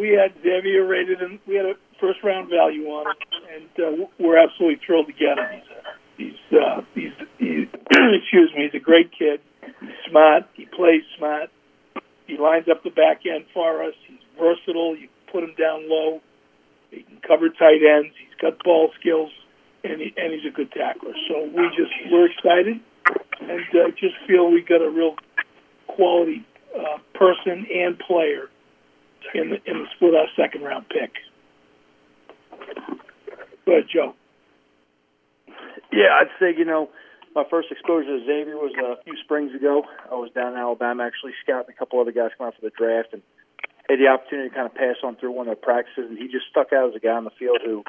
we had Xavier rated, and we had a first round value on him, and uh, we're absolutely thrilled to get him. He's uh, he's, he's excuse me, he's a great kid. He's smart. He plays smart. He lines up the back end for us. He's versatile. You put him down low. He can cover tight ends. He's got ball skills, and he, and he's a good tackler. So we just we're excited, and uh, just feel we got a real quality uh, person and player in the in the split our second round pick. Go ahead, Joe. Yeah, I'd say you know my first exposure to Xavier was a few springs ago. I was down in Alabama actually scouting a couple other guys coming out for the draft, and had the opportunity to kind of pass on through one of their practices, and he just stuck out as a guy on the field who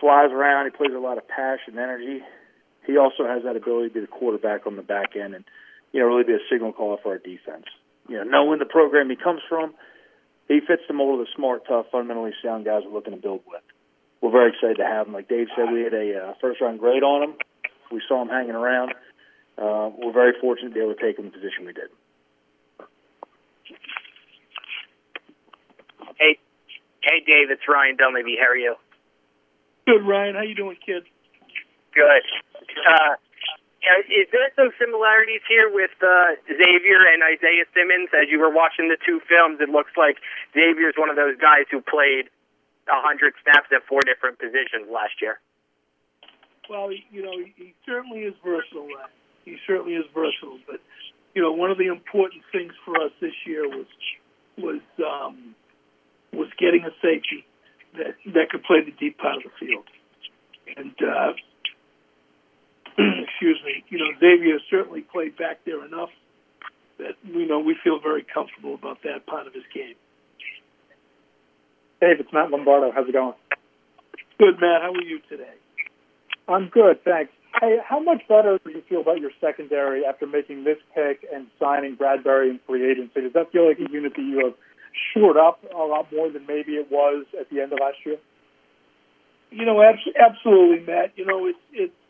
flies around. He plays a lot of passion and energy. He also has that ability to be the quarterback on the back end, and you know really be a signal caller for our defense. You know, knowing the program he comes from, he fits the mold of the smart, tough, fundamentally sound guys we're looking to build with. We're very excited to have him. Like Dave said, we had a uh, first round grade on him. We saw him hanging around. Uh, we're very fortunate to be able to take him in the position we did. Hey, hey, Dave, it's Ryan Dunleavy. How are you? Good, Ryan. How you doing, kid? Good. Uh, is there some similarities here with uh, Xavier and Isaiah Simmons? As you were watching the two films, it looks like Xavier's one of those guys who played a hundred snaps at four different positions last year. Well, you know, he certainly is versatile. He certainly is versatile. But you know, one of the important things for us this year was was um, was getting a safety that that could play the deep part of the field. And uh, excuse me, you know, Xavier certainly played back there enough that you know we feel very comfortable about that part of his game. Dave, it's Matt Lombardo. How's it going? Good, Matt. How are you today? I'm good, thanks. Hey, how much better do you feel about your secondary after making this pick and signing Bradbury in free agency? Does that feel like a unit that you have shored up a lot more than maybe it was at the end of last year? You know, absolutely, Matt. You know, it's it's it,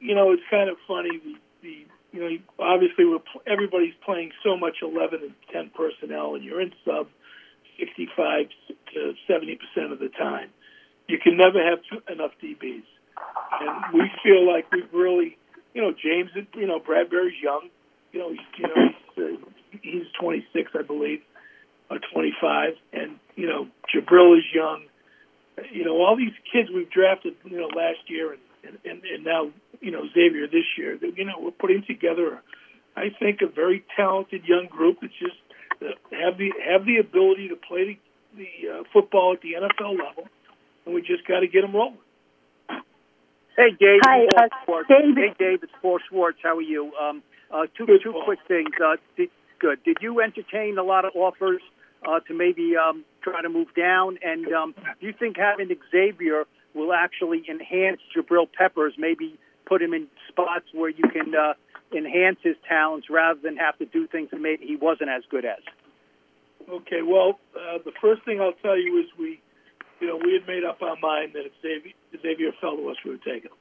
you know it's kind of funny. The, the you know obviously we're everybody's playing so much eleven and ten personnel, and you're in sub sixty five to seventy percent of the time. You can never have enough DBs, and we feel like we've really, you know, James, you know, Bradbury's young. You know, he's, you know, he's, uh, he's 26, I believe or 25, and you know Jabril is young. You know all these kids we've drafted, you know, last year and and, and now you know Xavier this year. You know we're putting together, I think, a very talented young group. It's just have the have the ability to play the, the uh, football at the NFL level, and we just got to get them rolling. Hey, Dave. Hi, uh, David. Hey, Dave. It's Paul Schwartz. How are you? Um, uh, two Good, two Paul. quick things. Uh, did, good. Did you entertain a lot of offers uh, to maybe um, try to move down? And um, do you think having Xavier will actually enhance Jabril Peppers, maybe put him in spots where you can uh, enhance his talents rather than have to do things that maybe he wasn't as good as? Okay, well, uh, the first thing I'll tell you is we, you know, we had made up our mind that if Xavier, Xavier fell to us, we would take him.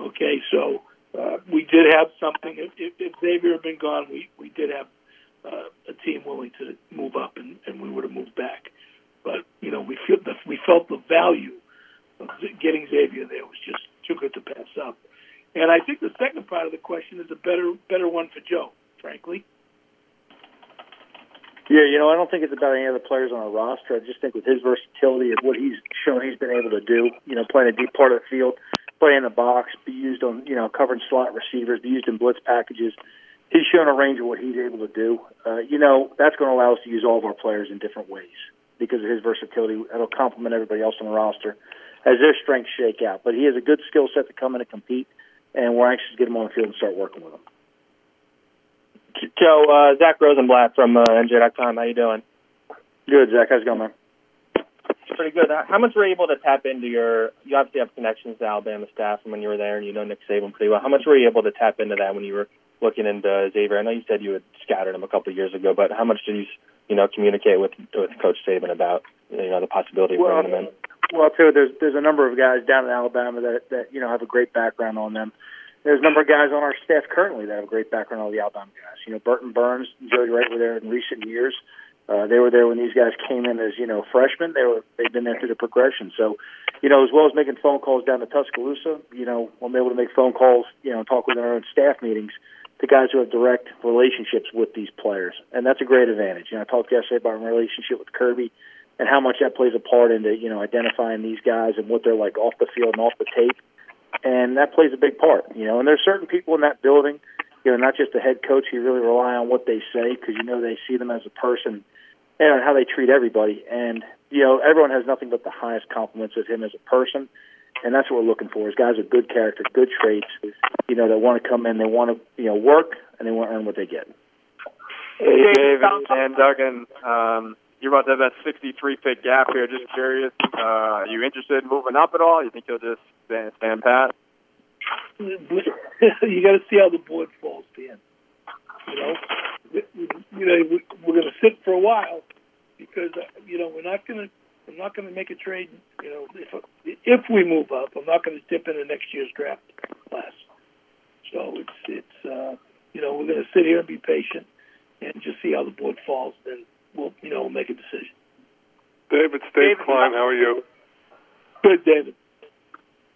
Okay, so uh, we did have something. If, if, if Xavier had been gone, we we did have uh, a team willing to move up, and, and we would have moved back. But you know, we feel the, we felt the value getting Xavier there was just too good to pass up. And I think the second part of the question is a better better one for Joe, frankly. Yeah, you know, I don't think it's about any other players on our roster. I just think with his versatility and what he's shown he's been able to do, you know, playing a deep part of the field, play in the box, be used on, you know, covering slot receivers, be used in blitz packages. He's shown a range of what he's able to do. Uh, you know, that's going to allow us to use all of our players in different ways because of his versatility. It'll complement everybody else on the roster as their strengths shake out. But he has a good skill set to come in and compete, and we're anxious to get him on the field and start working with him. Joe, uh, Zach Rosenblatt from uh, NJ.com. How you doing? Good, Zach. How's it going, man? Pretty good. Uh, How much were you able to tap into your? You obviously have connections to Alabama staff from when you were there, and you know Nick Saban pretty well. How much were you able to tap into that when you were looking into Xavier? I know you said you had scattered him a couple of years ago, but how much did you, you know, communicate with with Coach Saban about you know the possibility of Well, bringing him in? Well, too, there's there's a number of guys down in Alabama that that you know have a great background on them. There's a number of guys on our staff currently that have a great background on the Alabama guys. You know, Burton Burns, Jody Wright were there in recent years. Uh, they were there when these guys came in as you know freshmen. They were they've been there through the progression. So, you know, as well as making phone calls down to Tuscaloosa, you know, I'm able to make phone calls, you know, talk with our own staff meetings to guys who have direct relationships with these players, and that's a great advantage. You know, I talked yesterday about my relationship with Kirby and how much that plays a part into you know identifying these guys and what they're like off the field and off the tape, and that plays a big part. You know, and there's certain people in that building, you know, not just the head coach. You really rely on what they say because you know they see them as a person and how they treat everybody. And you know, everyone has nothing but the highest compliments of him as a person, and that's what we're looking for: is guys with good character, good traits. You know, that want to come in, they want to you know work, and they want to earn what they get. Hey, David and Duggan. Um, you're about to have that 63 pick gap here. Just curious, uh, are you interested in moving up at all? You think you'll just stand, stand pat? you got to see how the board falls, Dan. You know, you know, we're going to sit for a while because uh, you know we're not going to. I'm not going to make a trade. You know, if if we move up, I'm not going to dip into next year's draft class. So it's it's uh, you know we're going to sit here and be patient and just see how the board falls. Then we'll you know we'll make a decision. David, Dave Klein, how are you? Good, David.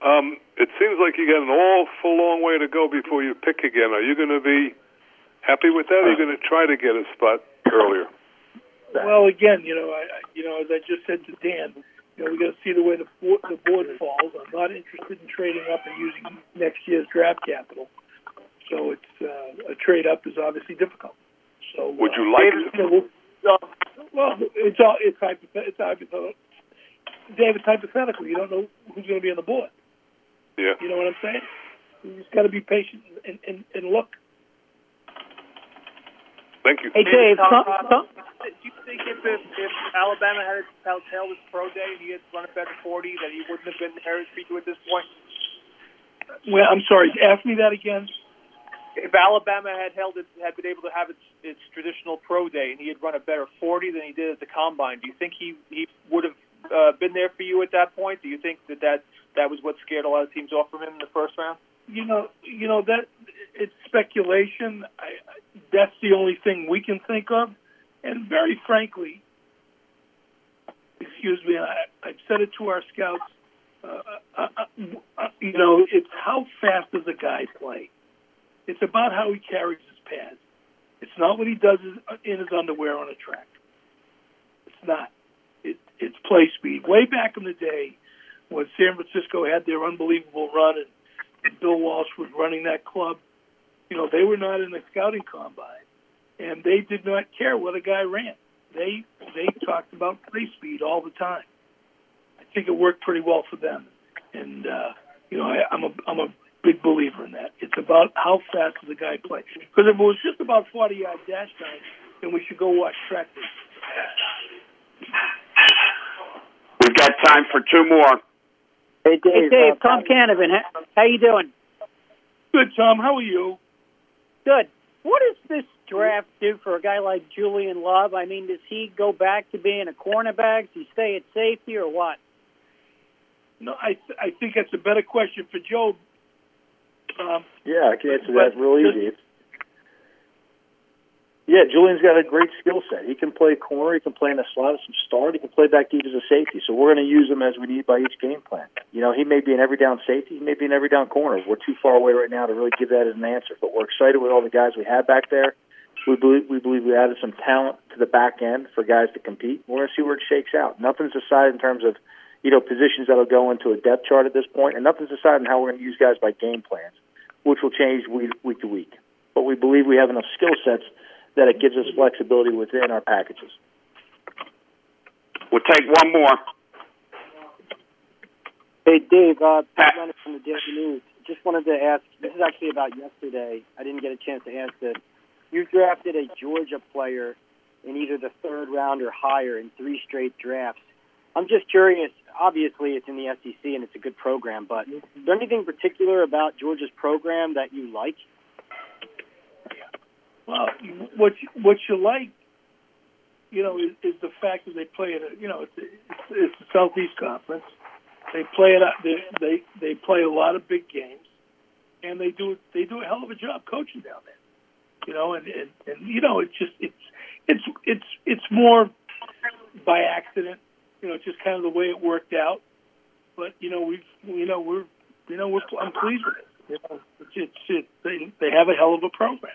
Um, it seems like you got an awful long way to go before you pick again. Are you going to be happy with that? Or are you going to try to get a spot earlier? Well, again, you know, I, you know, as I just said to Dan, you know, we got to see the way the board, the board falls. I'm not interested in trading up and using next year's draft capital. So it's uh, a trade up is obviously difficult. So would you like uh, to? You know, well, it's all it's hypothetical. It's hypothetical. Dave, it's hypothetical. You don't know who's going to be on the board. Yeah. You know what I'm saying? You just got to be patient and, and, and look. Thank you. Hey, Dave, some, some, do you think if, if, if Alabama had held, held his pro day and he had run a better 40, that he wouldn't have been Harris Speaker at this point? Well, I'm sorry. Ask me that again. If Alabama had held it, had been able to have its, its traditional pro day, and he had run a better 40 than he did at the combine, do you think he he would have uh, been there for you at that point? Do you think that that that was what scared a lot of teams off from him in the first round? You know, you know that it's speculation. I, that's the only thing we can think of, and very frankly, excuse me, I, I've said it to our scouts. Uh, uh, uh, you know, it's how fast does a guy play? It's about how he carries his pads. It's not what he does in his underwear on a track. It's not. It, it's play speed. Way back in the day, when San Francisco had their unbelievable run and, and Bill Walsh was running that club, you know, they were not in the scouting combine, and they did not care what a guy ran. They they talked about play speed all the time. I think it worked pretty well for them, and uh, you know, I, I'm a I'm a big believer in that. It's about how fast does the guy play. Because if it was just about 40 yard dash time, then we should go watch track. We've got time for two more. Hey, Dave. Hey, Dave, uh, Tom Canavan. How, how you doing? Good, Tom. How are you? Good. What does this draft do for a guy like Julian Love? I mean, does he go back to being a cornerback? Does he stay at safety or what? No, I th- I think that's a better question for Joe. Um, yeah, I can answer that real easy. It's, yeah, Julian's got a great skill set. He can play corner. He can play in the slot as some start. He can play back deep as a safety. So we're going to use him as we need by each game plan. You know, he may be an every down safety. He may be an every down corner. We're too far away right now to really give that as an answer. But we're excited with all the guys we have back there. We believe we believe we added some talent to the back end for guys to compete. We're going to see where it shakes out. Nothing's decided in terms of you know positions that'll go into a depth chart at this point, and nothing's decided on how we're going to use guys by game plans, which will change week, week to week. But we believe we have enough skill sets that it gives us flexibility within our packages. We'll take one more. Hey, Dave, uh, Pat Leonard from the Daily News. Just wanted to ask, this is actually about yesterday. I didn't get a chance to ask this. You drafted a Georgia player in either the third round or higher in three straight drafts. I'm just curious. Obviously, it's in the SEC and it's a good program, but is there anything particular about Georgia's program that you like? Well, what you, what you like, you know, is, is the fact that they play a, you know, it's, it's, it's the Southeast Conference. They play it. They they they play a lot of big games, and they do they do a hell of a job coaching down there. You know, and, and and you know, it's just it's it's it's it's more by accident. You know, just kind of the way it worked out. But you know, we've you know we're you know we're I'm pleased with it. You know, it's it's, it's they they have a hell of a program.